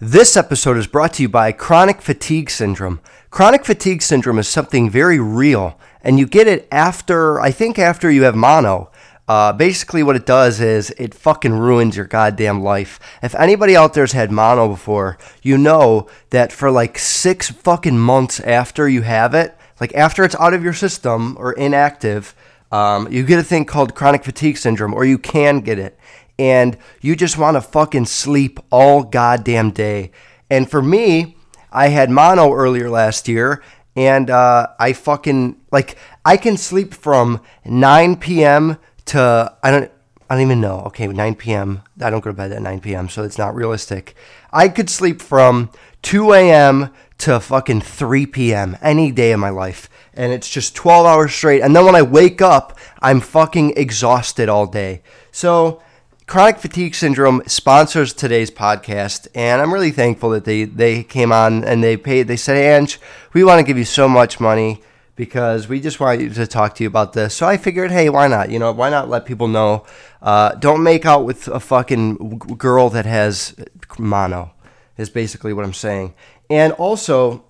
This episode is brought to you by chronic fatigue syndrome. Chronic fatigue syndrome is something very real, and you get it after, I think, after you have mono. Uh, basically, what it does is it fucking ruins your goddamn life. If anybody out there's had mono before, you know that for like six fucking months after you have it, like after it's out of your system or inactive, um, you get a thing called chronic fatigue syndrome, or you can get it and you just want to fucking sleep all goddamn day. And for me, I had mono earlier last year, and uh, I fucking like I can sleep from 9 p.m. to I don't I don't even know. Okay, 9 p.m. I don't go to bed at 9 p.m., so it's not realistic. I could sleep from 2 a.m. to fucking 3 p.m. any day of my life. And it's just 12 hours straight. And then when I wake up, I'm fucking exhausted all day. So Chronic Fatigue Syndrome sponsors today's podcast, and I'm really thankful that they, they came on and they paid. They said, Ange, we want to give you so much money because we just want to talk to you about this. So I figured, hey, why not? You know, why not let people know? Uh, don't make out with a fucking girl that has mono, is basically what I'm saying. And also,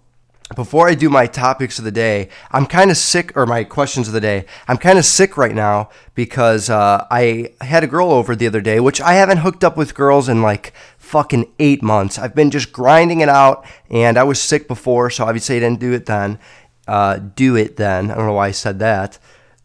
before I do my topics of the day, I'm kind of sick, or my questions of the day. I'm kind of sick right now because uh, I had a girl over the other day, which I haven't hooked up with girls in like fucking eight months. I've been just grinding it out, and I was sick before, so obviously I didn't do it then. Uh, do it then. I don't know why I said that.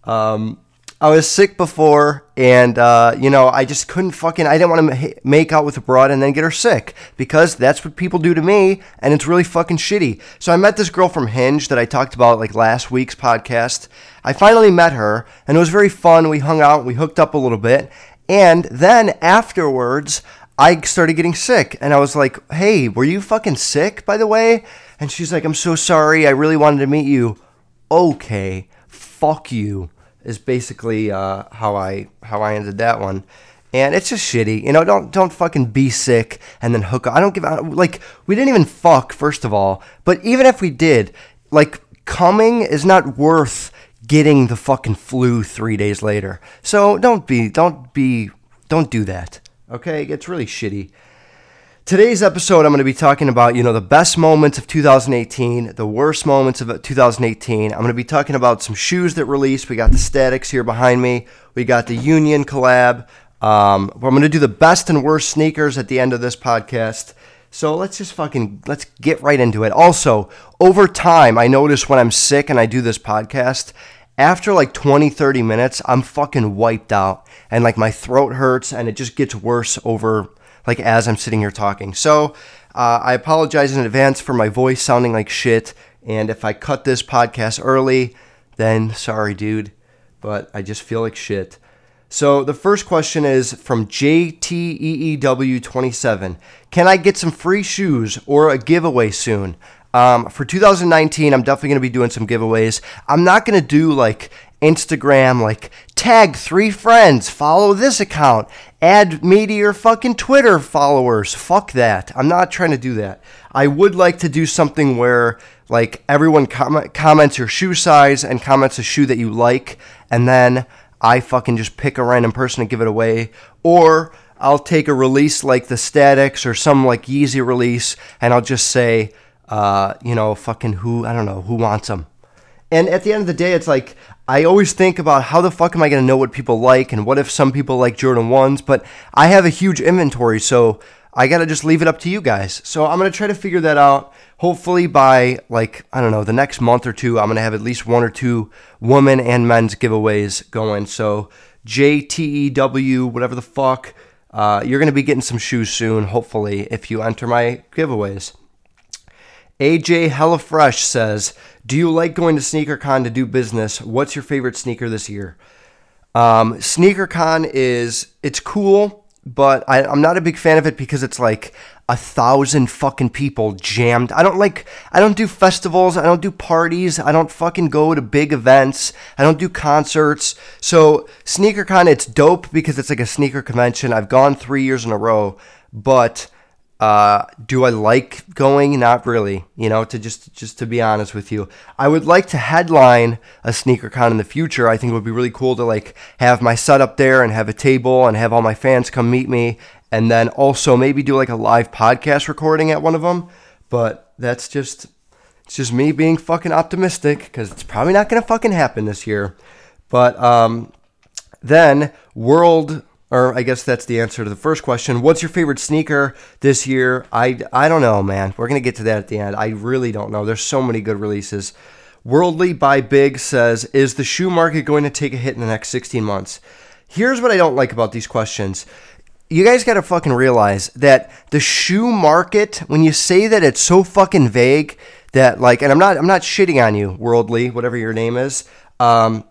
Um, I was sick before, and uh, you know, I just couldn't fucking. I didn't want to make out with a broad and then get her sick because that's what people do to me, and it's really fucking shitty. So I met this girl from Hinge that I talked about like last week's podcast. I finally met her, and it was very fun. We hung out, we hooked up a little bit, and then afterwards, I started getting sick, and I was like, "Hey, were you fucking sick, by the way?" And she's like, "I'm so sorry. I really wanted to meet you." Okay, fuck you is basically uh, how I how I ended that one. And it's just shitty, you know. Don't don't fucking be sick and then hook up. I don't give out. like we didn't even fuck first of all. But even if we did, like coming is not worth getting the fucking flu three days later. So don't be don't be don't do that. Okay, it's really shitty. Today's episode, I'm going to be talking about, you know, the best moments of 2018, the worst moments of 2018. I'm going to be talking about some shoes that released. We got the Statics here behind me. We got the Union collab. Um, I'm going to do the best and worst sneakers at the end of this podcast. So let's just fucking let's get right into it. Also, over time, I notice when I'm sick and I do this podcast, after like 20, 30 minutes, I'm fucking wiped out and like my throat hurts and it just gets worse over like as I'm sitting here talking. So uh, I apologize in advance for my voice sounding like shit. And if I cut this podcast early, then sorry, dude. But I just feel like shit. So the first question is from JTEEW27. Can I get some free shoes or a giveaway soon? Um, for 2019, I'm definitely going to be doing some giveaways. I'm not going to do like Instagram, like tag three friends, follow this account, add me to your fucking Twitter followers. Fuck that. I'm not trying to do that. I would like to do something where like everyone com- comments your shoe size and comments a shoe that you like, and then I fucking just pick a random person and give it away. Or I'll take a release like the Statics or some like Yeezy release, and I'll just say, uh, you know, fucking who, I don't know, who wants them. And at the end of the day, it's like I always think about how the fuck am I going to know what people like and what if some people like Jordan 1s, but I have a huge inventory, so I got to just leave it up to you guys. So I'm going to try to figure that out. Hopefully by like, I don't know, the next month or two, I'm going to have at least one or two women and men's giveaways going. So JTEW, whatever the fuck, uh, you're going to be getting some shoes soon, hopefully, if you enter my giveaways. AJ Hellafresh says, "Do you like going to SneakerCon to do business? What's your favorite sneaker this year?" Um, SneakerCon is it's cool, but I, I'm not a big fan of it because it's like a thousand fucking people jammed. I don't like. I don't do festivals. I don't do parties. I don't fucking go to big events. I don't do concerts. So SneakerCon, it's dope because it's like a sneaker convention. I've gone three years in a row, but uh, do I like going? Not really. You know, to just just to be honest with you, I would like to headline a sneaker con in the future. I think it would be really cool to like have my setup there and have a table and have all my fans come meet me and then also maybe do like a live podcast recording at one of them. But that's just it's just me being fucking optimistic because it's probably not gonna fucking happen this year. But um, then world or I guess that's the answer to the first question. What's your favorite sneaker this year? I, I don't know, man. We're going to get to that at the end. I really don't know. There's so many good releases. Worldly by Big says, Is the shoe market going to take a hit in the next 16 months? Here's what I don't like about these questions. You guys got to fucking realize that the shoe market, when you say that it's so fucking vague, that like, and I'm not, I'm not shitting on you, Worldly, whatever your name is. Um,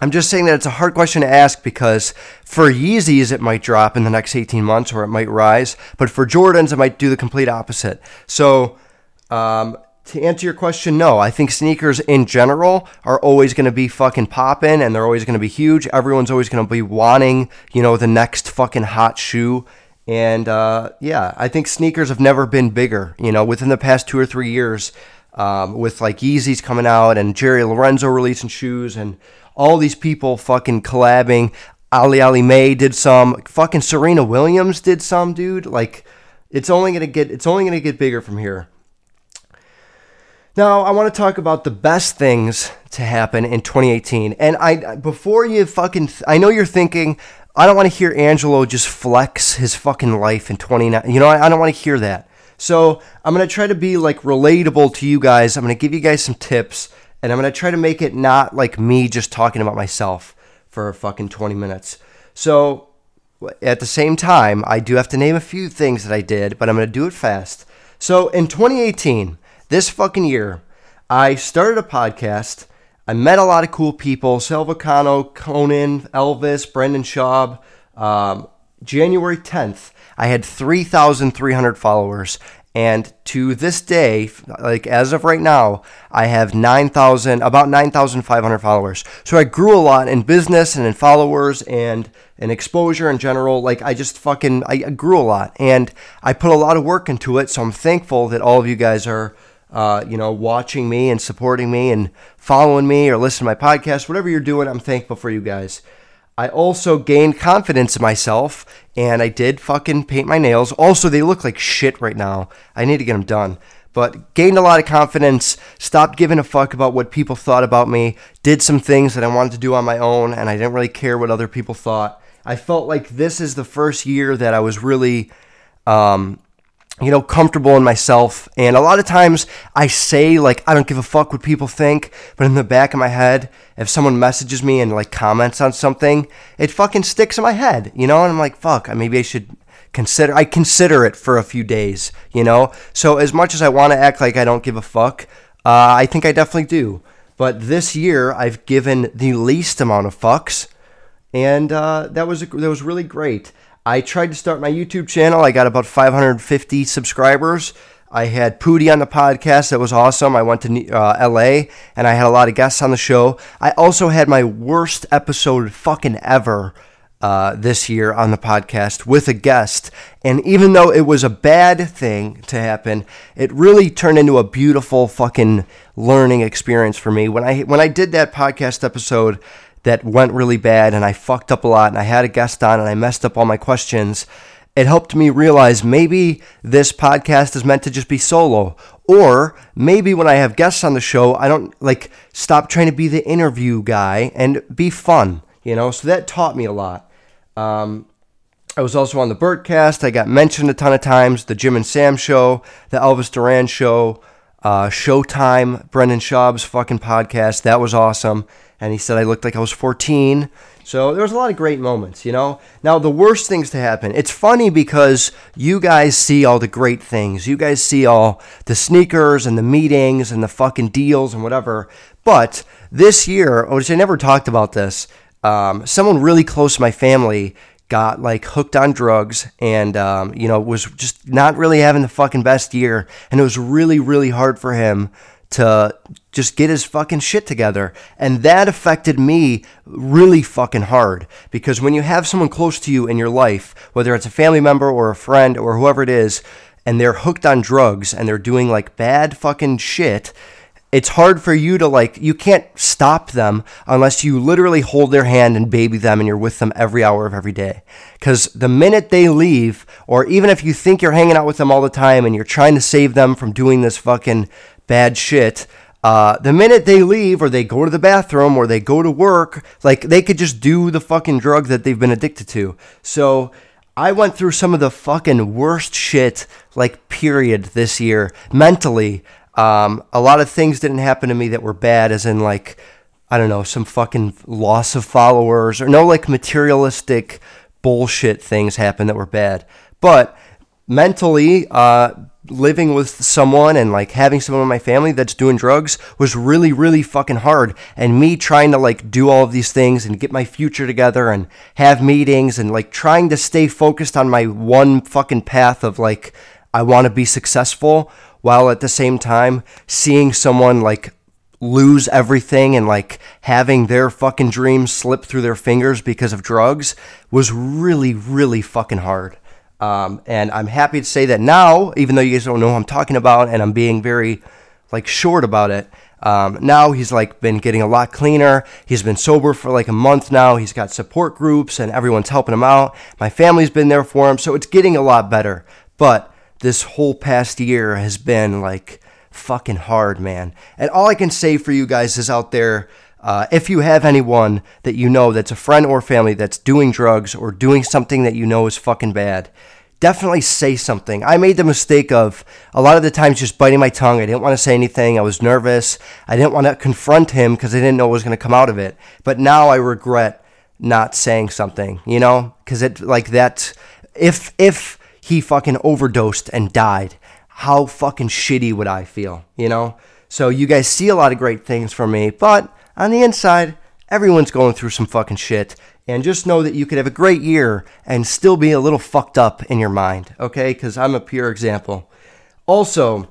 I'm just saying that it's a hard question to ask because for Yeezys, it might drop in the next 18 months or it might rise, but for Jordans, it might do the complete opposite. So, um, to answer your question, no. I think sneakers in general are always going to be fucking popping and they're always going to be huge. Everyone's always going to be wanting, you know, the next fucking hot shoe. And uh, yeah, I think sneakers have never been bigger. You know, within the past two or three years, um, with like Yeezys coming out and Jerry Lorenzo releasing shoes and all these people fucking collabing. Aleali May did some. Fucking Serena Williams did some, dude. Like, it's only gonna get it's only gonna get bigger from here. Now, I want to talk about the best things to happen in 2018. And I before you fucking I know you're thinking I don't want to hear Angelo just flex his fucking life in 29. You know, I, I don't want to hear that. So, I'm going to try to be like relatable to you guys. I'm going to give you guys some tips and I'm to try to make it not like me just talking about myself for fucking 20 minutes. So, at the same time, I do have to name a few things that I did, but I'm to do it fast. So, in 2018, this fucking year, I started a podcast. I met a lot of cool people Sal Vulcano, Conan, Elvis, Brendan Schaub. Um, January 10th, I had 3,300 followers. And to this day, like as of right now, I have 9,000, about 9,500 followers. So I grew a lot in business and in followers and in exposure in general. Like I just fucking, I grew a lot and I put a lot of work into it. So I'm thankful that all of you guys are, uh, you know, watching me and supporting me and following me or listening to my podcast, whatever you're doing. I'm thankful for you guys. I also gained confidence in myself and I did fucking paint my nails. Also, they look like shit right now. I need to get them done. But gained a lot of confidence, stopped giving a fuck about what people thought about me, did some things that I wanted to do on my own, and I didn't really care what other people thought. I felt like this is the first year that I was really um, you know, comfortable in myself. And a lot of times I say, like, I don't give a fuck what people think. But in the back of my head, if someone messages me and, like, comments on something, it fucking sticks in my head, you know? And I'm like, fuck, maybe I should consider, I consider it for a few days, you know? So as much as I want to act like I don't give a fuck, uh, I think I definitely do. But this year, I've given the least amount of fucks. And uh, that was that was really great. I tried to start my YouTube channel. I got about 550 subscribers. I had Pooty on the podcast. That was awesome. I went to uh, LA and I had a lot of guests on the show. I also had my worst episode fucking ever uh, this year on the podcast with a guest. And even though it was a bad thing to happen, it really turned into a beautiful fucking learning experience for me. When I when I did that podcast episode, that went really bad and I fucked up a lot and I had a guest on and I messed up all my questions, it helped me realize maybe this podcast is meant to just be solo. Or maybe when I have guests on the show, I don't like stop trying to be the interview guy and be fun, you know? So that taught me a lot. Um, I was also on the Bertcast. I got mentioned a ton of times. The Jim and Sam show, the Elvis Duran show, uh, Showtime, Brendan Schaub's fucking podcast. That was awesome and he said I looked like I was 14. So there was a lot of great moments, you know. Now the worst things to happen. It's funny because you guys see all the great things. You guys see all the sneakers and the meetings and the fucking deals and whatever. But this year, which I never talked about this, um, someone really close to my family got like hooked on drugs and um, you know was just not really having the fucking best year, and it was really really hard for him to just get his fucking shit together. And that affected me really fucking hard because when you have someone close to you in your life, whether it's a family member or a friend or whoever it is, and they're hooked on drugs and they're doing like bad fucking shit, it's hard for you to like you can't stop them unless you literally hold their hand and baby them and you're with them every hour of every day because the minute they leave or even if you think you're hanging out with them all the time and you're trying to save them from doing this fucking bad shit uh, the minute they leave or they go to the bathroom or they go to work like they could just do the fucking drug that they've been addicted to so I went through some of the fucking worst shit, like, period, this year mentally. Um, a lot of things didn't happen to me that were bad, as in like I don't know, some fucking loss of followers or no like materialistic bullshit things happened that were bad. But mentally, uh, living with someone and like having someone in my family that's doing drugs was really, really fucking hard. And me trying to like do all of these things and get my future together and have meetings and like trying to stay focused on my one fucking path of like, I want to be successful while at the same time seeing someone like lose everything and like having their fucking dreams slip through their fingers because of drugs was really, really fucking hard. Um, and I'm happy to say that now, even though you guys don't know who I'm talking about, and I'm being very like short about it. Um, now he's like been getting a lot cleaner. He's been sober for like a month now. He's got support groups and everyone's helping him out. My family's been there for him, so it's getting a lot better. But this whole past year has been like fucking hard, man. And all I can say for you guys is out there, uh, if you have anyone that you know that's a friend or family that's doing drugs or doing something that you know is fucking bad, definitely say something. I made the mistake of a lot of the times just biting my tongue. I didn't want to say anything. I was nervous. I didn't want to confront him because I didn't know what was going to come out of it. But now I regret not saying something, you know, because it like that. If if he fucking overdosed and died, how fucking shitty would I feel, you know? So you guys see a lot of great things from me, but on the inside, everyone's going through some fucking shit. And just know that you could have a great year and still be a little fucked up in your mind, okay? Because I'm a pure example. Also,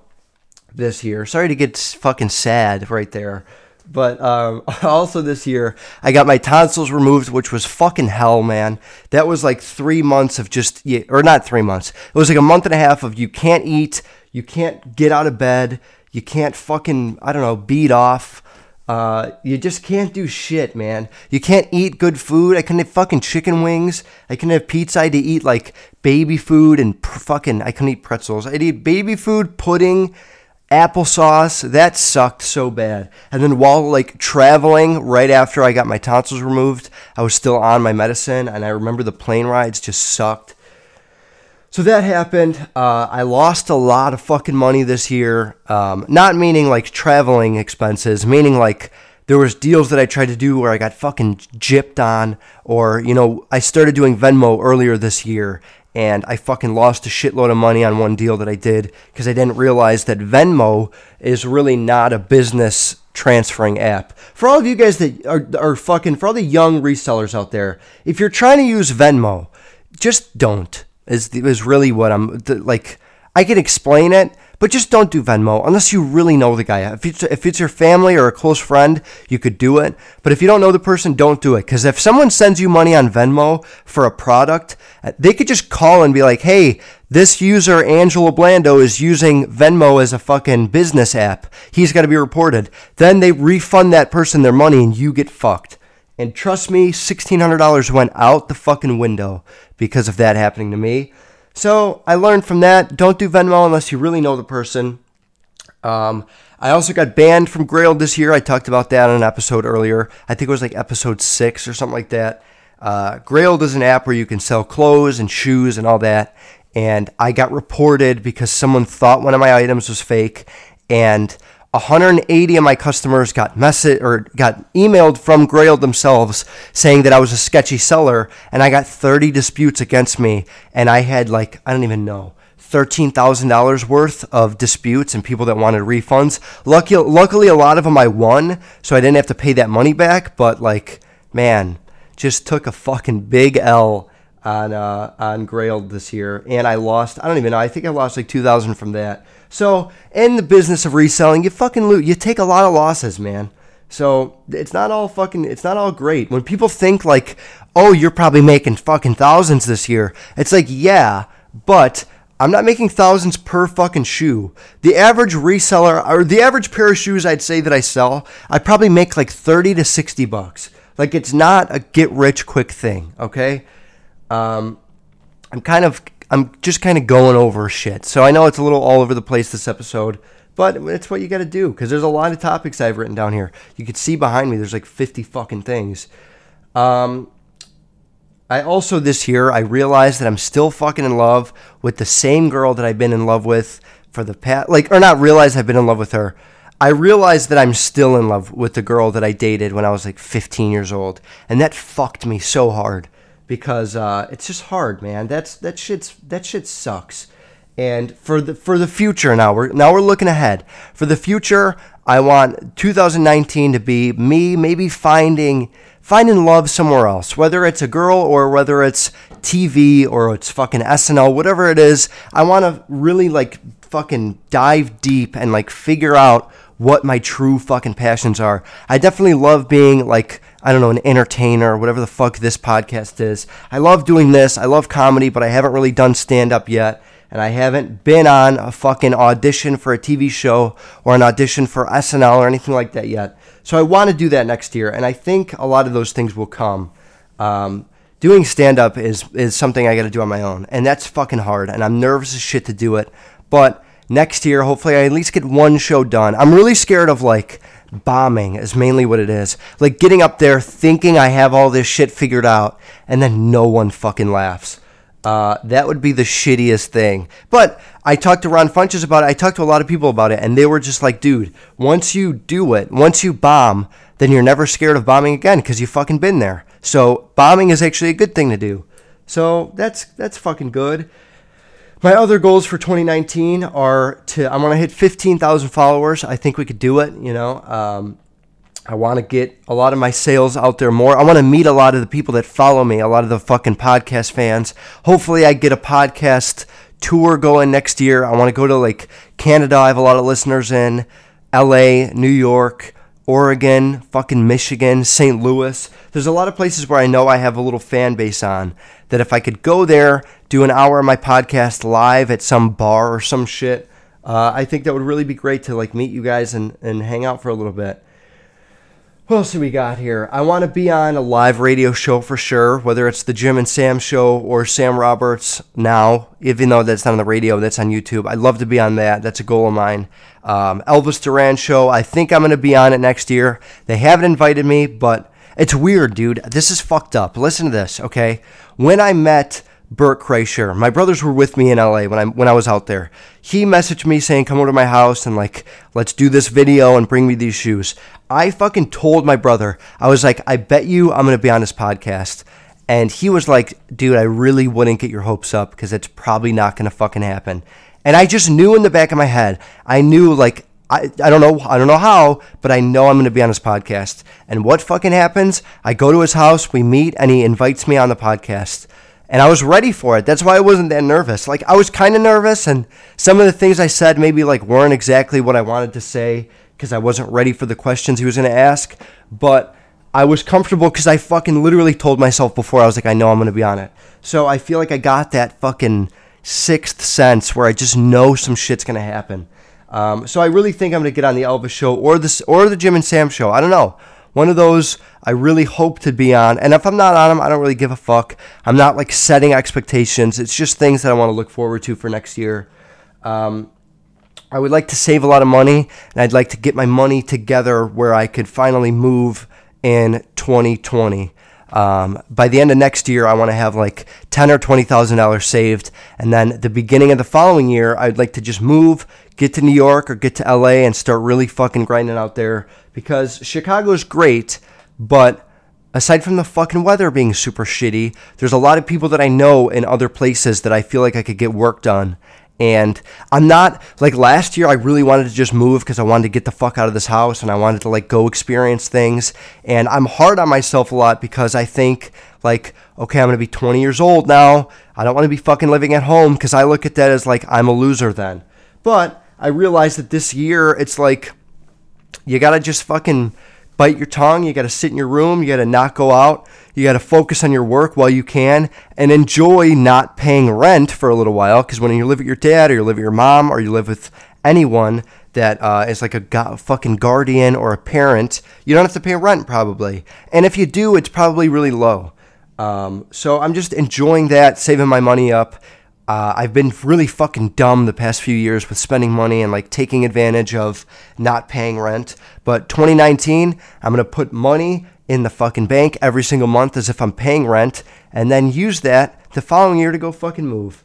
this year, sorry to get fucking sad right there. But um, also this year, I got my tonsils removed, which was fucking hell, man. That was like three months of just, or not three months. It was like a month and a half of you can't eat, you can't get out of bed, you can't fucking, I don't know, beat off. Uh, you just can't do shit, man. You can't eat good food. I couldn't have fucking chicken wings. I couldn't have pizza. I had to eat like baby food and pr- fucking. I couldn't eat pretzels. I'd eat baby food, pudding, applesauce that sucked so bad and then while like traveling right after i got my tonsils removed i was still on my medicine and i remember the plane rides just sucked so that happened uh, i lost a lot of fucking money this year um, not meaning like traveling expenses meaning like there was deals that i tried to do where i got fucking gypped on or you know i started doing venmo earlier this year and I fucking lost a shitload of money on one deal that I did because I didn't realize that Venmo is really not a business transferring app. For all of you guys that are, are fucking, for all the young resellers out there, if you're trying to use Venmo, just don't. Is is really what I'm like. I can explain it, but just don't do Venmo unless you really know the guy. If it's, if it's your family or a close friend, you could do it. But if you don't know the person, don't do it. Because if someone sends you money on Venmo for a product, uh, they could just call and be like, hey, this user, Angelo Blando, is using Venmo as a fucking business app. He's got to be reported. Then they refund that person their money and you get fucked. And trust me, $1,600 went out the fucking window because of that happening to me. So I learned from that don't do Venmo unless you really know the person. Um, I also got banned from Grail this year. I talked about that in an episode earlier. I think it was like episode six or something like that. Uh, Grailed is an app where you can sell clothes and shoes and all that. And I got reported because someone thought one of my items was fake. And 180 of my customers got message or got emailed from Grail themselves saying that I was a sketchy seller, and I got 30 disputes against me, and I had like I don't even know. $13,000 worth of disputes and people that wanted refunds. Lucky, luckily, a lot of them I won, so I didn't have to pay that money back. But, like, man, just took a fucking big L on uh, on Grail this year, and I lost. I don't even know. I think I lost like two thousand from that. So in the business of reselling, you fucking loot. You take a lot of losses, man. So it's not all fucking. It's not all great. When people think like, oh, you're probably making fucking thousands this year, it's like, yeah, but I'm not making thousands per fucking shoe. The average reseller or the average pair of shoes I'd say that I sell, I probably make like 30 to 60 bucks. Like it's not a get rich quick thing, okay? Um, I'm kind of I'm just kind of going over shit. So I know it's a little all over the place this episode, but it's what you got to do because there's a lot of topics I've written down here. You can see behind me there's like 50 fucking things. Um, I also this year I realized that I'm still fucking in love with the same girl that I've been in love with for the past like or not realize I've been in love with her. I realized that I'm still in love with the girl that I dated when I was like 15 years old, and that fucked me so hard because uh, it's just hard, man. That's that shit's that shit sucks. And for the for the future now, we're now we're looking ahead. For the future, I want 2019 to be me maybe finding finding love somewhere else, whether it's a girl or whether it's TV or it's fucking SNL, whatever it is. I want to really like fucking dive deep and like figure out what my true fucking passions are. I definitely love being like I don't know, an entertainer, whatever the fuck this podcast is. I love doing this. I love comedy, but I haven't really done stand up yet. And I haven't been on a fucking audition for a TV show or an audition for SNL or anything like that yet. So I want to do that next year, and I think a lot of those things will come. Um, doing stand up is is something I got to do on my own, and that's fucking hard, and I'm nervous as shit to do it. But next year, hopefully, I at least get one show done. I'm really scared of like bombing is mainly what it is. Like getting up there thinking I have all this shit figured out, and then no one fucking laughs. Uh, that would be the shittiest thing. But I talked to Ron Funches about it. I talked to a lot of people about it, and they were just like, dude, once you do it, once you bomb, then you're never scared of bombing again because you fucking been there. So bombing is actually a good thing to do. So that's that's fucking good. My other goals for 2019 are to I want to hit 15,000 followers. I think we could do it. You know, um, I want to get a lot of my sales out there more. I want to meet a lot of the people that follow me, a lot of the fucking podcast fans. Hopefully, I get a podcast tour going next year. I want to go to like Canada. I have a lot of listeners in LA, New York, Oregon, fucking Michigan, St. Louis. There's a lot of places where I know I have a little fan base on that if I could go there, do an hour of my podcast live at some bar or some shit, uh, I think that would really be great to like meet you guys and, and hang out for a little bit. What else do we got here? I want to be on a live radio show for sure, whether it's the Jim and Sam show or Sam Roberts now, even though that's not on the radio, that's on YouTube. I'd love to be on that. That's a goal of mine. Um, Elvis Duran show, I think I'm going to be on it next year. They haven't invited me, but it's weird, dude. This is fucked up. Listen to this, okay? When I met Bert Kreischer. My brothers were with me in LA when I when I was out there. He messaged me saying, "Come over to my house and like let's do this video and bring me these shoes." I fucking told my brother. I was like, "I bet you I'm going to be on this podcast." And he was like, "Dude, I really wouldn't get your hopes up because it's probably not going to fucking happen." And I just knew in the back of my head, I knew like I, I don't know I don't know how, but I know I'm going to be on his podcast. And what fucking happens? I go to his house, we meet, and he invites me on the podcast and I was ready for it. That's why I wasn't that nervous. Like I was kind of nervous, and some of the things I said maybe like weren't exactly what I wanted to say because I wasn't ready for the questions he was going to ask. But I was comfortable because I fucking literally told myself before I was like, I know I'm going to be on it. So I feel like I got that fucking sixth sense where I just know some shit's going to happen. Um, so I really think I'm going to get on the Elvis show or this or the Jim and Sam show. I don't know. One of those I really hope to be on. And if I'm not on them, I don't really give a fuck. I'm not like setting expectations. It's just things that I want to look forward to for next year. Um, I would like to save a lot of money, and I'd like to get my money together where I could finally move in 2020. Um, by the end of next year, I want to have like ten or twenty thousand dollars saved, and then the beginning of the following year, I'd like to just move, get to New York or get to LA, and start really fucking grinding out there because Chicago's great, but aside from the fucking weather being super shitty, there's a lot of people that I know in other places that I feel like I could get work done. And I'm not like last year, I really wanted to just move because I wanted to get the fuck out of this house and I wanted to like go experience things. And I'm hard on myself a lot because I think, like, okay, I'm to be 20 years old now. I don't want to be fucking living at home because I look at that as like I'm a loser then. But I realize that this year, it's like you got to just fucking bite your tongue. You got to sit in your room. You got to not go out. You got to focus on your work while you can and enjoy not paying rent for a little while. Because when you live with your dad or you live with your mom or you live with anyone that uh, is like a go- fucking guardian or a parent, you don't have to pay rent probably. And if you do, it's probably really low. Um, so I'm just enjoying that, saving my money up. Uh, I've been really fucking dumb the past few years with spending money and like taking advantage of not paying rent. But 2019, I'm gonna put money in the fucking bank every single month as if I'm paying rent and then use that the following year to go fucking move.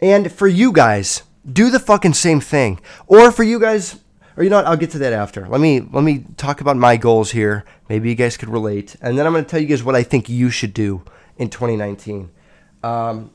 And for you guys, do the fucking same thing. Or for you guys, or you know what, I'll get to that after. Let me let me talk about my goals here. Maybe you guys could relate. And then I'm going to tell you guys what I think you should do in 2019. Um,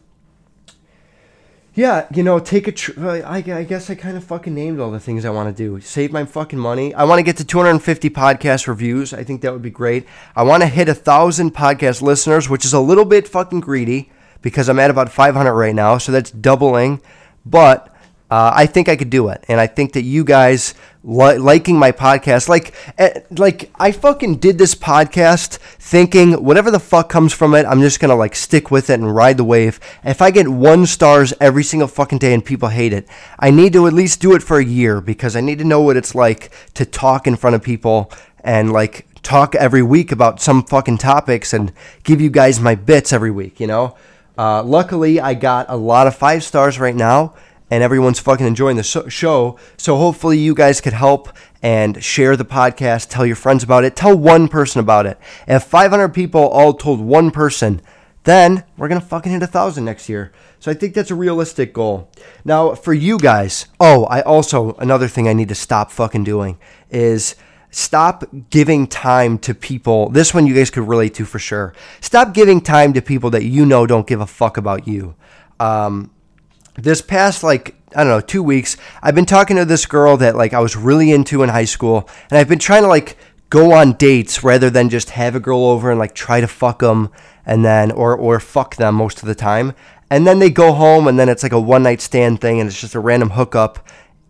yeah, you know, take a. Tr- I, I guess I kind of fucking named all the things I want to do. Save my fucking money. I want to get to 250 podcast reviews. I think that would be great. I want to hit a thousand podcast listeners, which is a little bit fucking greedy because I'm at about 500 right now. So that's doubling. But uh, I think I could do it, and I think that you guys li- liking my podcast, like, uh, like I fucking did this podcast thinking whatever the fuck comes from it, I'm just gonna like stick with it and ride the wave. If I get one stars every single fucking day and people hate it, I need to at least do it for a year because I need to know what it's like to talk in front of people and like talk every week about some fucking topics and give you guys my bits every week. You know. Uh, luckily, I got a lot of five stars right now and everyone's fucking enjoying the show. So hopefully you guys could help and share the podcast, tell your friends about it, tell one person about it. If 500 people all told one person, then we're gonna fucking hit a thousand next year. So I think that's a realistic goal. Now for you guys, oh, I also another thing I need to stop fucking doing is stop giving time to people. This one you guys could relate to for sure. Stop giving time to people that you know don't give a fuck about you. Um, this past like I don't know two weeks, I've been talking to this girl that like I was really into in high school, and I've been trying to like go on dates rather than just have a girl over and like try to fuck them and then or or fuck them most of the time, and then they go home and then it's like a one night stand thing and it's just a random hookup,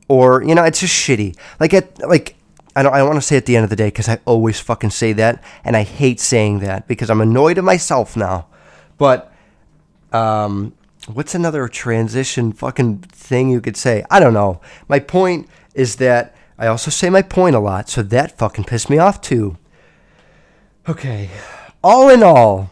or you know it's just shitty. Like at like I don't I don't want to say at the end of the day because I always fucking say that and I hate saying that because I'm annoyed at myself now, but um what's another transition fucking thing you could say? I don't know. My point is that I also say my point a lot, so that fucking pissed me off too. Okay. All in all,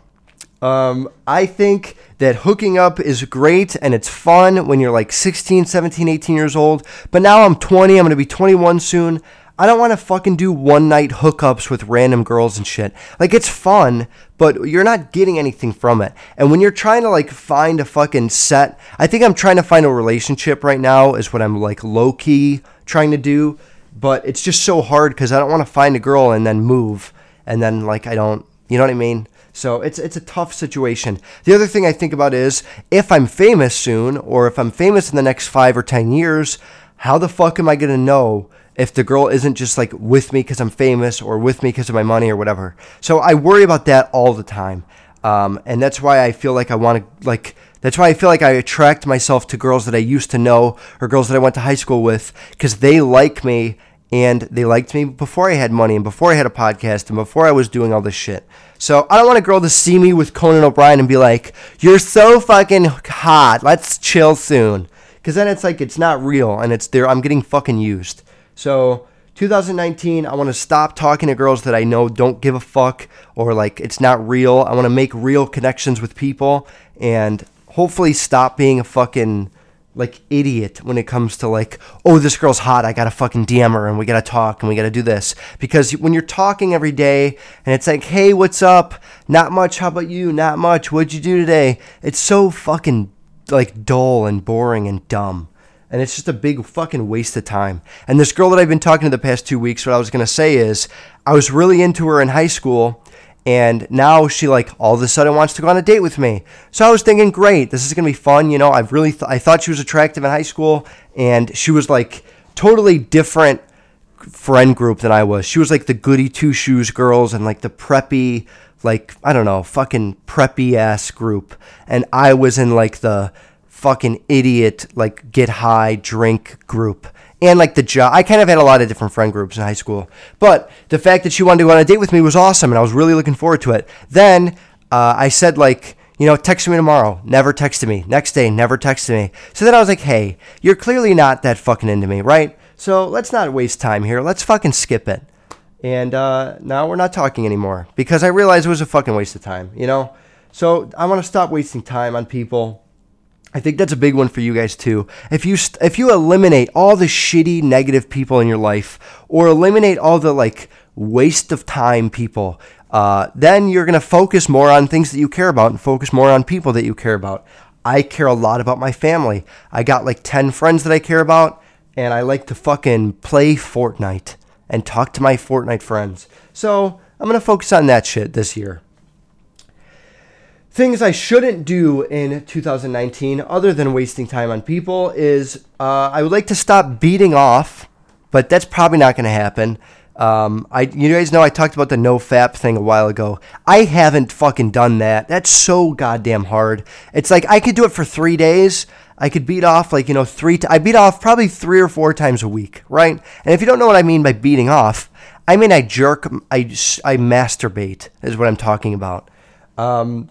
um, I think that hooking up is great and it's fun when you're like 16, 17, 18 years old. But now I'm 20, I'm going to be 21 soon. I don't want to fucking do one night hookups with random girls and shit. Like it's fun, but you're not getting anything from it. And when you're trying to like find a fucking set, I think I'm trying to find a relationship right now is what I'm like low key trying to do, but it's just so hard cuz I don't want to find a girl and then move and then like I don't, you know what I mean? So it's it's a tough situation. The other thing I think about is if I'm famous soon or if I'm famous in the next 5 or 10 years, how the fuck am I going to know if the girl isn't just like with me because I'm famous or with me because of my money or whatever. So I worry about that all the time. Um, and that's why I feel like I want to like that's why I feel like I attract myself to girls that I used to know or girls that I went to high school with because they like me and they liked me before I had money and before I had a podcast and before I was doing all this shit. So I don't want a girl to see me with Conan O'Brien and be like, "You're so fucking hot. Let's chill soon." Because then it's like it's not real and it's there. I'm getting fucking used. So 2019, I want to stop talking to girls that I know don't give a fuck or like it's not real. I want to make real connections with people and hopefully stop being a fucking like idiot when it comes to like, oh, this girl's hot. I gotta fucking DM her and we gotta talk and we gotta do this. Because when you're talking every day and it's like, hey, what's up? Not much. How about you? Not much. What'd you do today? It's so fucking like dull and boring and dumb and it's just a big fucking waste of time. And this girl that I've been talking to the past two weeks, what I was gonna say is, I was really into her in high school, and now she like all of a sudden wants to go on a date with me. So I was thinking, great, this is gonna be fun. You know, I've really th- I thought she was attractive in high school, and she was like totally different friend group than I was. She was like the goody two shoes girls and like the preppy, like I don't know, fucking preppy ass group, and I was in like the fucking idiot like get high drink group and like the job. I kind of had a lot of different friend groups in high school, but the fact that she wanted to go on a date with me was awesome, and I was really looking forward to it. Then uh, I said like. You know, text me tomorrow. Never texted me. Next day, never texted me. So then I was like, hey, you're clearly not that fucking into me, right? So let's not waste time here. Let's fucking skip it. And uh, now we're not talking anymore because I realized it was a fucking waste of time, you know? So I want to stop wasting time on people. I think that's a big one for you guys too. If you if you eliminate all the shitty negative people in your life or eliminate all the like waste of time people, uh, then you're to focus more on things that you care about and focus more on people that you care about. I care a lot about my family. I got like 10 friends that I care about, and I like to fucking play Fortnite and talk to my Fortnite friends. So I'm to focus on that shit this year. Things I shouldn't do in 2019, other than wasting time on people, is uh, I would like to stop beating off, but that's probably not going to happen. Um, I, you guys know I talked about the no fap thing a while ago. I haven't fucking done that. That's so goddamn hard. It's like I could do it for three days. I could beat off like you know three. T- I beat off probably three or four times a week, right? And if you don't know what I mean by beating off, I mean I jerk, I I masturbate is what I'm talking about. Um,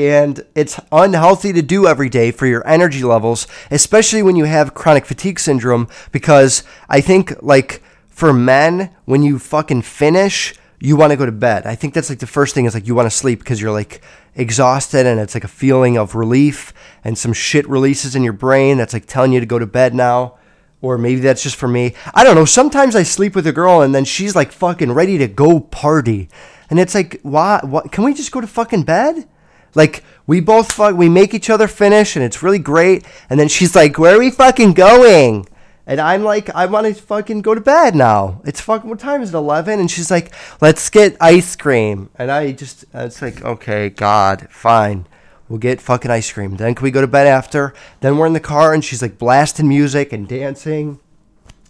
and it's unhealthy to do every day for your energy levels, especially when you have chronic fatigue syndrome. Because I think like for men, when you fucking finish, you want to go to bed. I think that's like the first thing is like you want to sleep because you're like exhausted and it's like a feeling of relief and some shit releases in your brain that's like telling you to go to bed now. Or maybe that's just for me. I don't know. Sometimes I sleep with a girl and then she's like fucking ready to go party. And it's like, why? What? Can we just go to fucking bed? Like we both fuck, we make each other finish, and it's really great. And then she's like, "Where are we fucking going?" And I'm like, I want to fucking go to bed now. It's fucking, what time is it? 11? And she's like, let's get ice cream. And I just, it's like, okay, God, fine. We'll get fucking ice cream. Then can we go to bed after? Then we're in the car and she's like blasting music and dancing.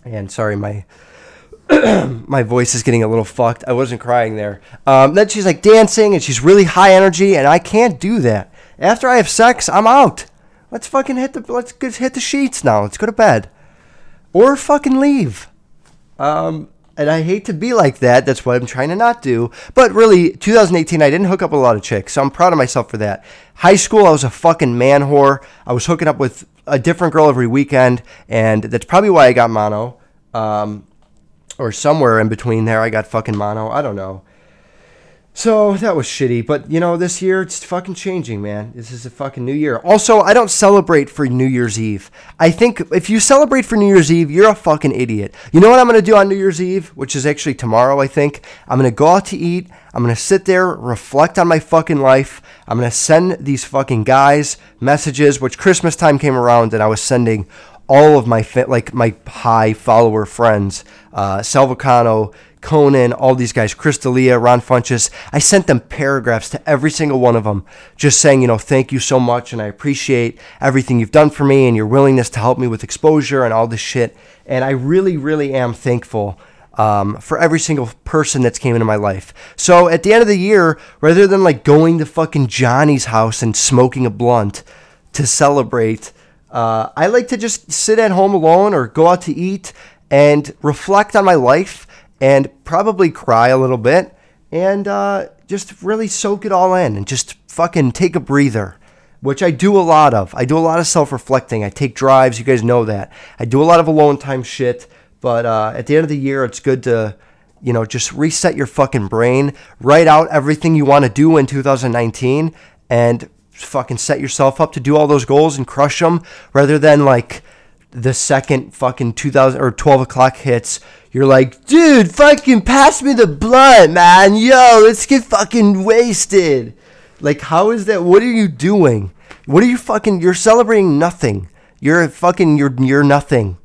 And sorry, my my voice is getting a little fucked. I wasn't crying there. Um, then she's like dancing and she's really high energy, and I can't do that. After I have sex, I'm out. Let's fucking hit the let's hit the sheets now. Let's go to bed or fucking leave. Um, and I hate to be like that. That's what I'm trying to not do. But really, 2018, I didn't hook up a lot of chicks, so I'm proud of myself for that. High school, I was a fucking man whore. I was hooking up with a different girl every weekend, and that's probably why I got mono. Um, or somewhere in between there, I got fucking mono. I don't know. So that was shitty, but you know, this year it's fucking changing, man. This is a fucking new year. Also, I don't celebrate for New Year's Eve. I think if you celebrate for New Year's Eve, you're a fucking idiot. You know what I'm gonna do on New Year's Eve, which is actually tomorrow, I think? I'm gonna go out to eat. I'm gonna sit there, reflect on my fucking life. I'm gonna send these fucking guys messages, which Christmas time came around and I was sending all of my, like, my high follower friends, uh, Sal Vulcano, Conan, all these guys, Chris D'Elia, Ron Funches. I sent them paragraphs to every single one of them, just saying, you know, thank you so much, and I appreciate everything you've done for me and your willingness to help me with exposure and all this shit. And I really, really am thankful um, for every single person that's came into my life. So at the end of the year, rather than like going to fucking Johnny's house and smoking a blunt to celebrate, uh, I like to just sit at home alone or go out to eat and reflect on my life and probably cry a little bit and uh, just really soak it all in and just fucking take a breather, which I do a lot of. I do a lot of self reflecting. I take drives. You guys know that. I do a lot of alone time shit. But uh, at the end of the year, it's good to, you know, just reset your fucking brain, write out everything you want to do in 2019, and fucking set yourself up to do all those goals and crush them rather than like the second fucking 2000 or 12 o'clock hits you're like, dude, fucking pass me the blunt, man. Yo, let's get fucking wasted. Like, how is that? What are you doing? What are you fucking? You're celebrating nothing. You're fucking. You're you're nothing.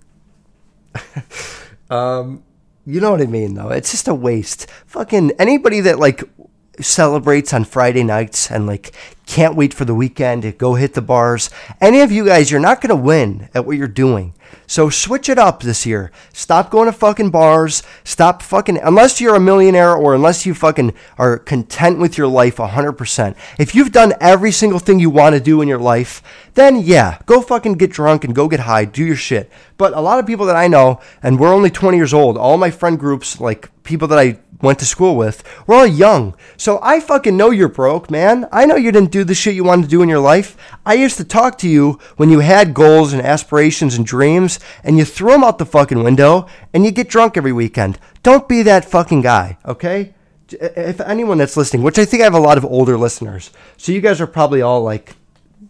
um, you know what I mean, though. It's just a waste. Fucking anybody that like celebrates on Friday nights and like can't wait for the weekend to go hit the bars. Any of you guys, you're not gonna win at what you're doing. So switch it up this year. Stop going to fucking bars. Stop fucking, unless you're a millionaire or unless you fucking are content with your life 100%. If you've done every single thing you want to do in your life, then yeah, go fucking get drunk and go get high, do your shit. But a lot of people that I know, and we're only 20 years old, all my friend groups, like people that I went to school with, we're all young. So I fucking know you're broke, man. I know you didn't do the shit you wanted to do in your life. I used to talk to you when you had goals and aspirations and dreams, and you threw them out the fucking window, and you get drunk every weekend. Don't be that fucking guy, okay? If anyone that's listening, which I think I have a lot of older listeners, so you guys are probably all like,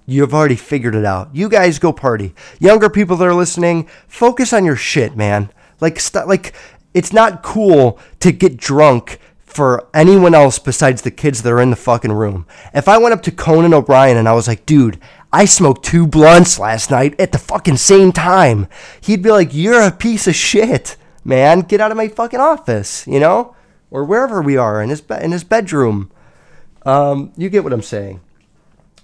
You've already figured it out. You guys go party. Younger people that are listening, focus on your shit, man. Like, st- like it's not cool to get drunk for anyone else besides the kids that are in the fucking room. If I went up to Conan O'Brien and I was like, dude, I smoked two blunts last night at the fucking same time, he'd be like, you're a piece of shit, man. Get out of my fucking office, you know, or wherever we are in his be- in his bedroom. Um, you get what I'm saying.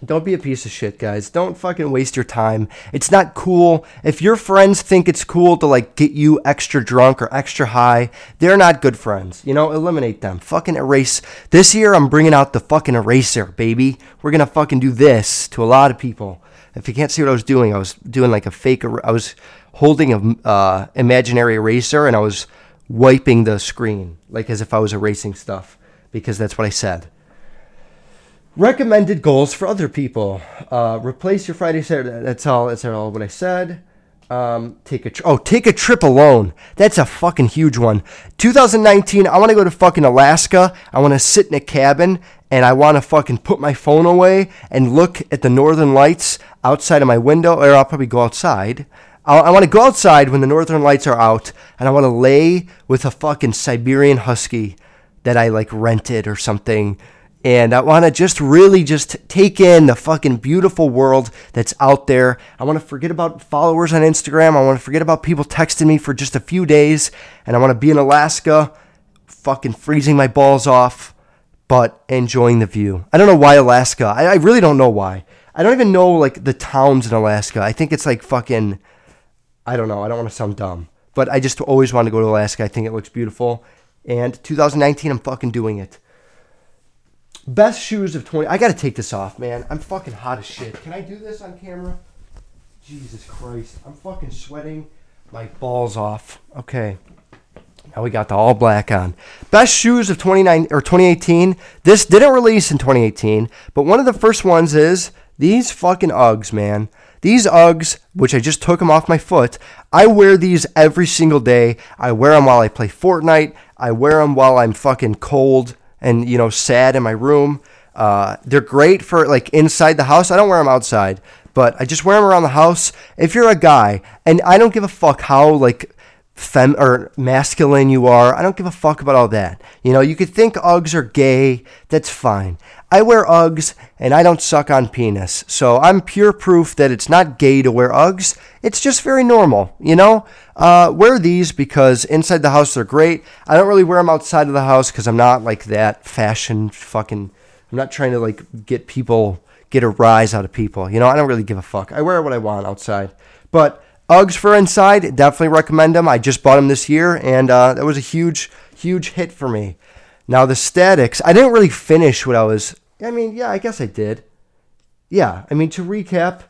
Don't be a piece of shit, guys. Don't fucking waste your time. It's not cool. If your friends think it's cool to like get you extra drunk or extra high, they're not good friends. You know, eliminate them. Fucking erase. This year I'm bringing out the fucking eraser, baby. We're to fucking do this to a lot of people. If you can't see what I was doing, I was doing like a fake er- I was holding a uh, imaginary eraser and I was wiping the screen like as if I was erasing stuff because that's what I said. Recommended goals for other people. Uh, replace your Friday Saturday. That's all. That's all what I said. Um, take a tr- oh, take a trip alone. That's a fucking huge one. 2019. I want to go to fucking Alaska. I want to sit in a cabin and I want to fucking put my phone away and look at the northern lights outside of my window, or I'll probably go outside. I'll, I want to go outside when the northern lights are out, and I want to lay with a fucking Siberian husky that I like rented or something and I want to just really just take in the fucking beautiful world that's out there. I want to forget about followers on Instagram. I want to forget about people texting me for just a few days. And I want to be in Alaska, fucking freezing my balls off, but enjoying the view. I don't know why Alaska. I, I really don't know why. I don't even know like the towns in Alaska. I think it's like fucking, I don't know. I don't want to sound dumb. But I just always want to go to Alaska. I think it looks beautiful. And 2019, I'm fucking doing it. Best shoes of 20. I gotta take this off, man. I'm fucking hot as shit. Can I do this on camera? Jesus Christ. I'm fucking sweating my balls off. Okay. Now we got the all black on. Best shoes of 29 or 2018. This didn't release in 2018, but one of the first ones is these fucking Uggs, man. These Uggs, which I just took them off my foot, I wear these every single day. I wear them while I play Fortnite. I wear them while I'm fucking cold and you know sad in my room. Uh, they're great for like inside the house. I don't wear them outside, but I just wear them around the house. If you're a guy, and I don't give a fuck how like fem or masculine you are, I don't give a fuck about all that. You know, you could think Uggs are gay. That's fine. I wear Uggs and I don't suck on penis. So I'm pure proof that it's not gay to wear Uggs. It's just very normal, you know? Uh, wear these because inside the house they're great. I don't really wear them outside of the house because I'm not like that fashion fucking. I'm not trying to like get people, get a rise out of people. You know, I don't really give a fuck. I wear what I want outside. But Uggs for inside, definitely recommend them. I just bought them this year and uh, that was a huge, huge hit for me. Now the statics, I didn't really finish what I was. I mean, yeah, I guess I did. Yeah, I mean to recap,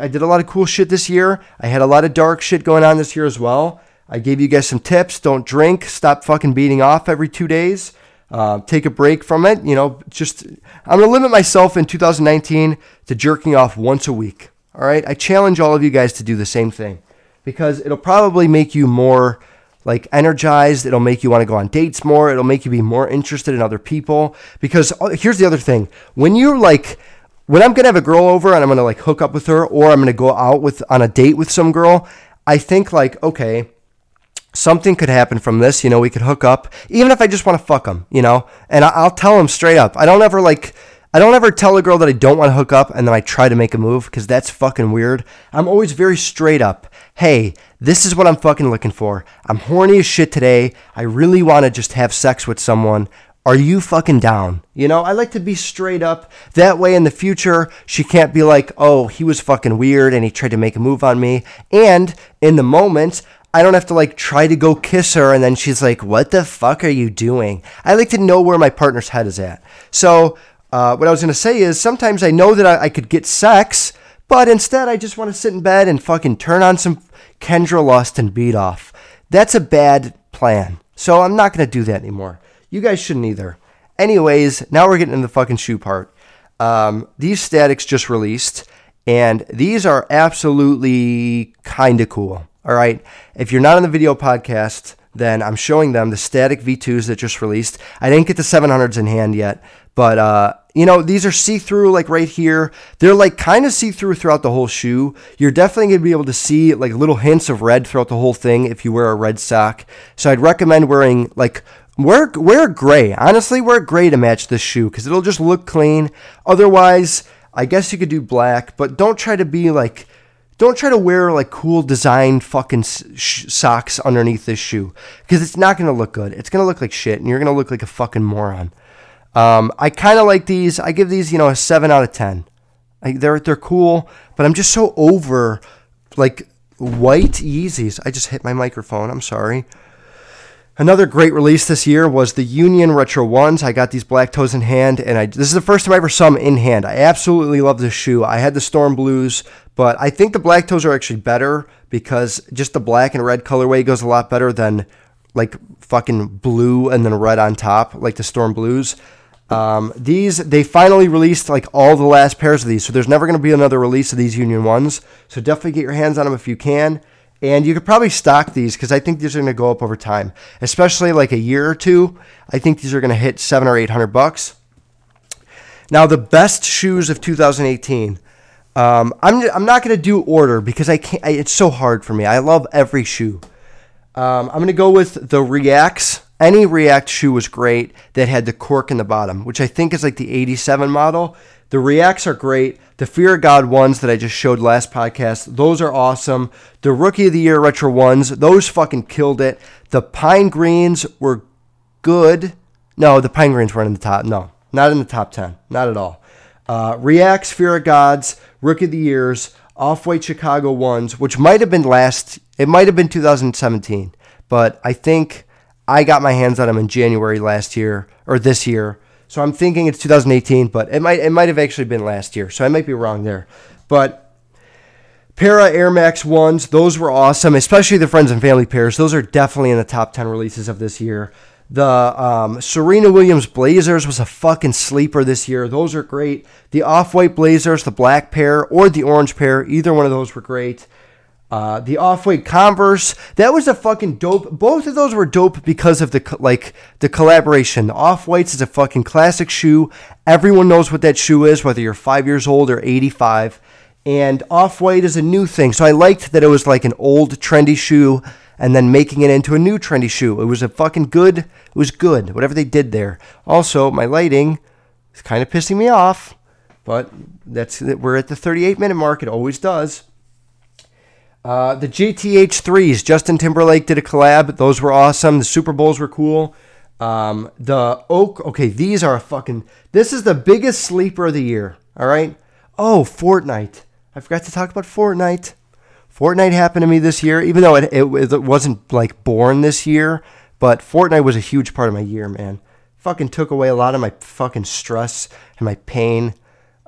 I did a lot of cool shit this year. I had a lot of dark shit going on this year as well. I gave you guys some tips. Don't drink. Stop fucking beating off every two days. Uh, take a break from it. You know, just I'm gonna limit myself in 2019 to jerking off once a week. All right. I challenge all of you guys to do the same thing because it'll probably make you more like energized. It'll make you want to go on dates more. It'll make you be more interested in other people. Because uh, here's the other thing when you're like, when I'm gonna have a girl over and I'm gonna like hook up with her, or I'm gonna go out with on a date with some girl, I think like, okay, something could happen from this. You know, we could hook up, even if I just want to fuck them. You know, and I'll tell them straight up. I don't ever like. I don't ever tell a girl that I don't want to hook up and then I try to make a move because that's fucking weird. I'm always very straight up. Hey, this is what I'm fucking looking for. I'm horny as shit today. I really want to just have sex with someone. are you fucking down? You know, I like to be straight up. That way in the future, she can't be like, oh, he was fucking weird and he tried to make a move on me. And in the moment, I don't have to like try to go kiss her and then she's like, what the fuck are you doing? I like to know where my partner's head is at. So, uh, what I was to say is sometimes I know that I, I could get sex, but instead I just want to sit in bed and fucking turn on some Kendra Lust and beat off. That's a bad plan. So I'm not going to do that anymore. You guys shouldn't either. Anyways, now we're getting into the fucking shoe part. Um, these statics just released, and these are absolutely kind of cool. All right. If you're not on the video podcast, then I'm showing them the static V2s that just released. I didn't get the 700s in hand yet, but uh, you know these are see-through like right here. They're like kind of see-through throughout the whole shoe. You're definitely gonna be able to see like little hints of red throughout the whole thing if you wear a red sock. So I'd recommend wearing like Wear wear gray. Honestly, wear gray to match this shoe because it'll just look clean. Otherwise, I guess you could do black, but don't try to be like don't try to wear like cool design fucking sh- socks underneath this shoe because it's not going to look good. It's going to look like shit and you're going to look like a fucking moron. Um, I kind of like these. I give these, you know, a 7 out of 10. I, they're they're cool, but I'm just so over like white Yeezys. I just hit my microphone. I'm sorry. Another great release this year was the Union Retro Ones. I got these black toes in hand, and I this is the first time I ever saw them in hand. I absolutely love this shoe. I had the Storm Blues, but I think the black toes are actually better because just the black and red colorway goes a lot better than like fucking blue and then red on top, like the Storm Blues. Um, these they finally released like all the last pairs of these, so there's never going to be another release of these Union ones. So definitely get your hands on them if you can. And you could probably stock these because I think these are going to go up over time, especially like a year or two. I think these are going to hit seven or eight hundred bucks. Now, the best shoes of 2018. Um, I'm, I'm not going to do order because I can't. I, it's so hard for me. I love every shoe. Um, I'm going to go with the Reacts. Any React shoe was great that had the cork in the bottom, which I think is like the 87 model. The Reacts are great. The Fear of God ones that I just showed last podcast, those are awesome. The Rookie of the Year Retro ones, those fucking killed it. The Pine Greens were good. No, the Pine Greens weren't in the top. No, not in the top 10. Not at all. Uh, Reacts, Fear of Gods, Rookie of the Years, Off White Chicago ones, which might have been last, it might have been 2017, but I think I got my hands on them in January last year, or this year. So I'm thinking it's 2018, but it might it might have actually been last year. So I might be wrong there. But Parra Air Max ones, those were awesome, especially the friends and family pairs. Those are definitely in the top 10 releases of this year. The um, Serena Williams Blazers was a fucking sleeper this year. Those are great. The off white Blazers, the black pair, or the orange pair, either one of those were great. Uh, the off-white Converse, that was a fucking dope. Both of those were dope because of the like the collaboration. The off-whites is a fucking classic shoe. Everyone knows what that shoe is, whether you're five years old or 85. And off-white is a new thing, so I liked that it was like an old trendy shoe and then making it into a new trendy shoe. It was a fucking good. It was good. Whatever they did there. Also, my lighting is kind of pissing me off, but that's we're at the 38 minute mark. It always does. Uh, the JTH threes, Justin Timberlake did a collab. Those were awesome. The Super Bowls were cool. Um, the Oak, okay, these are a fucking. This is the biggest sleeper of the year. All right. Oh, Fortnite. I forgot to talk about Fortnite. Fortnite happened to me this year, even though it, it, it wasn't like born this year. But Fortnite was a huge part of my year, man. Fucking took away a lot of my fucking stress and my pain.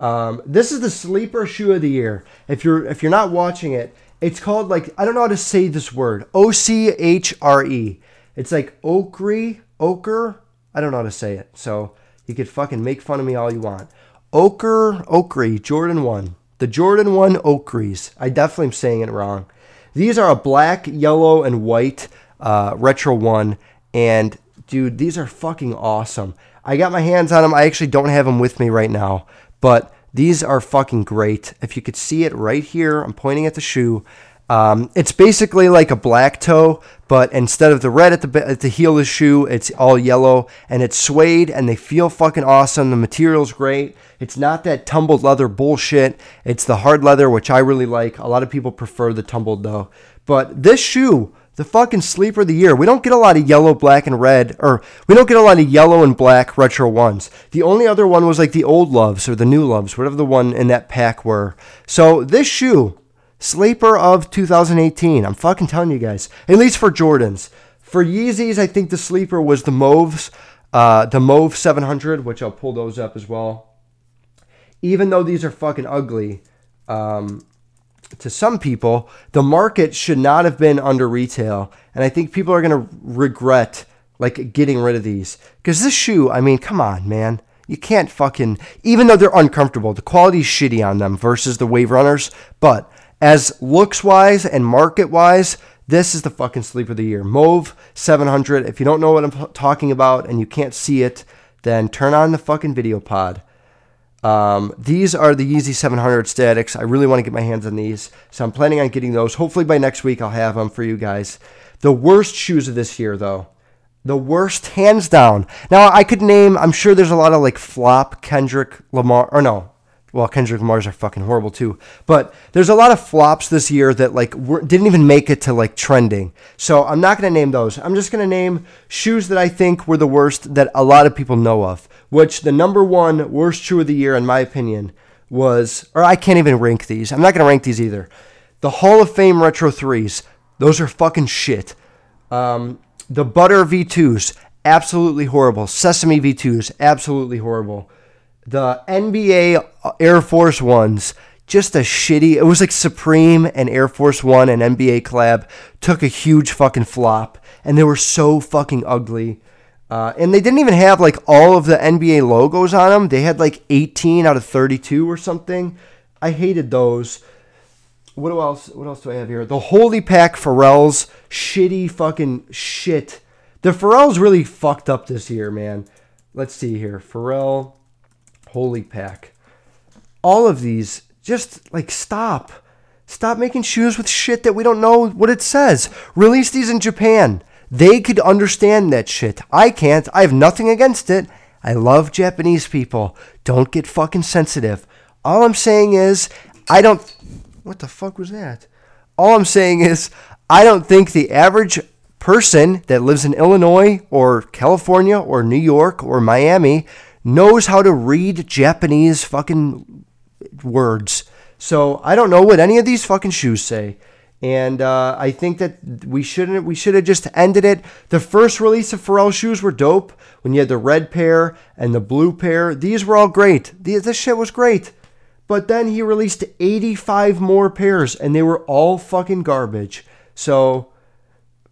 Um, this is the sleeper shoe of the year. If you're if you're not watching it, it's called like I don't know how to say this word. O C H R E. It's like ochre, ochre. I don't know how to say it. So you could fucking make fun of me all you want. Ochre, ochre, Jordan 1. The Jordan 1 ochres. I definitely am saying it wrong. These are a black, yellow, and white uh, retro one. And dude, these are fucking awesome. I got my hands on them. I actually don't have them with me right now. But these are fucking great. If you could see it right here, I'm pointing at the shoe. Um, it's basically like a black toe, but instead of the red at the at the heel of the shoe, it's all yellow and it's suede and they feel fucking awesome. The material's great. It's not that tumbled leather bullshit. It's the hard leather, which I really like. A lot of people prefer the tumbled though. But this shoe, the fucking sleeper of the year. We don't get a lot of yellow, black, and red, or we don't get a lot of yellow and black retro ones. The only other one was like the old loves or the new loves, whatever the one in that pack were. So this shoe, sleeper of 2018. I'm fucking telling you guys, at least for Jordans. For Yeezys, I think the sleeper was the Mauves, uh, the Mauve 700, which I'll pull those up as well. Even though these are fucking ugly, um, to some people, the market should not have been under retail. And I think people are going to regret like getting rid of these. Because this shoe, I mean, come on, man. You can't fucking, even though they're uncomfortable, the quality's shitty on them versus the Wave Runners. But as looks wise and market wise, this is the fucking sleep of the year. Mauve 700. If you don't know what I'm talking about and you can't see it, then turn on the fucking video pod. Um, these are the Yeezy 700 statics. I really want to get my hands on these, so I'm planning on getting those. Hopefully by next week I'll have them for you guys. The worst shoes of this year, though, the worst hands down. Now I could name. I'm sure there's a lot of like flop Kendrick Lamar or no, well, Kendrick Lamar's are fucking horrible too. But there's a lot of flops this year that like didn't even make it to like trending. So I'm not gonna name those. I'm just gonna name shoes that I think were the worst that a lot of people know of. Which the number one worst shoe of the year, in my opinion, was. Or I can't even rank these. I'm not gonna rank these either. The Hall of Fame Retro Threes. Those are fucking shit. Um, the Butter V2s, absolutely horrible. Sesame V2s, absolutely horrible the NBA Air Force Ones, just a shitty. It was like Supreme and Air Force One and NBA Collab took a huge fucking flop, and they were so fucking ugly. Uh, and they didn't even have like all of the NBA logos on them. They had like 18 out of 32 or something. I hated those. What else? What else do I have here? The Holi Pack Pharrell's shitty fucking shit. The Pharrell's really fucked up this year, man. Let's see here. Pharrell Holi Pack. All of these, just like stop. Stop making shoes with shit that we don't know what it says. Release these in Japan. They could understand that shit. I can't. I have nothing against it. I love Japanese people. Don't get fucking sensitive. All I'm saying is, I don't. What the fuck was that? All I'm saying is, I don't think the average person that lives in Illinois or California or New York or Miami knows how to read Japanese fucking words. So I don't know what any of these fucking shoes say. And uh, I think that we shouldn't. We should have just ended it. The first release of Pharrell shoes were dope. When you had the red pair and the blue pair, these were all great. This shit was great. But then he released 85 more pairs, and they were all fucking garbage. So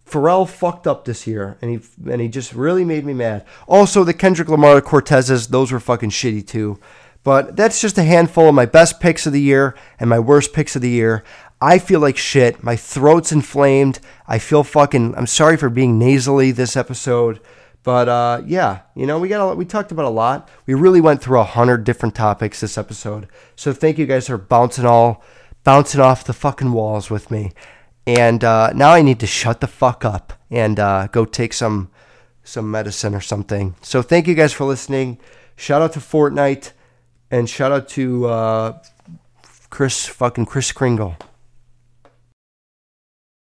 Pharrell fucked up this year, and he and he just really made me mad. Also, the Kendrick Lamar Cortezes, those were fucking shitty too. But that's just a handful of my best picks of the year and my worst picks of the year. I feel like shit. My throat's inflamed. I feel fucking. I'm sorry for being nasally this episode, but uh, yeah, you know we got a, we talked about a lot. We really went through a hundred different topics this episode. So thank you guys for bouncing all bouncing off the fucking walls with me. And uh, now I need to shut the fuck up and uh, go take some some medicine or something. So thank you guys for listening. Shout out to Fortnite and shout out to uh, Chris fucking Kris Kringle.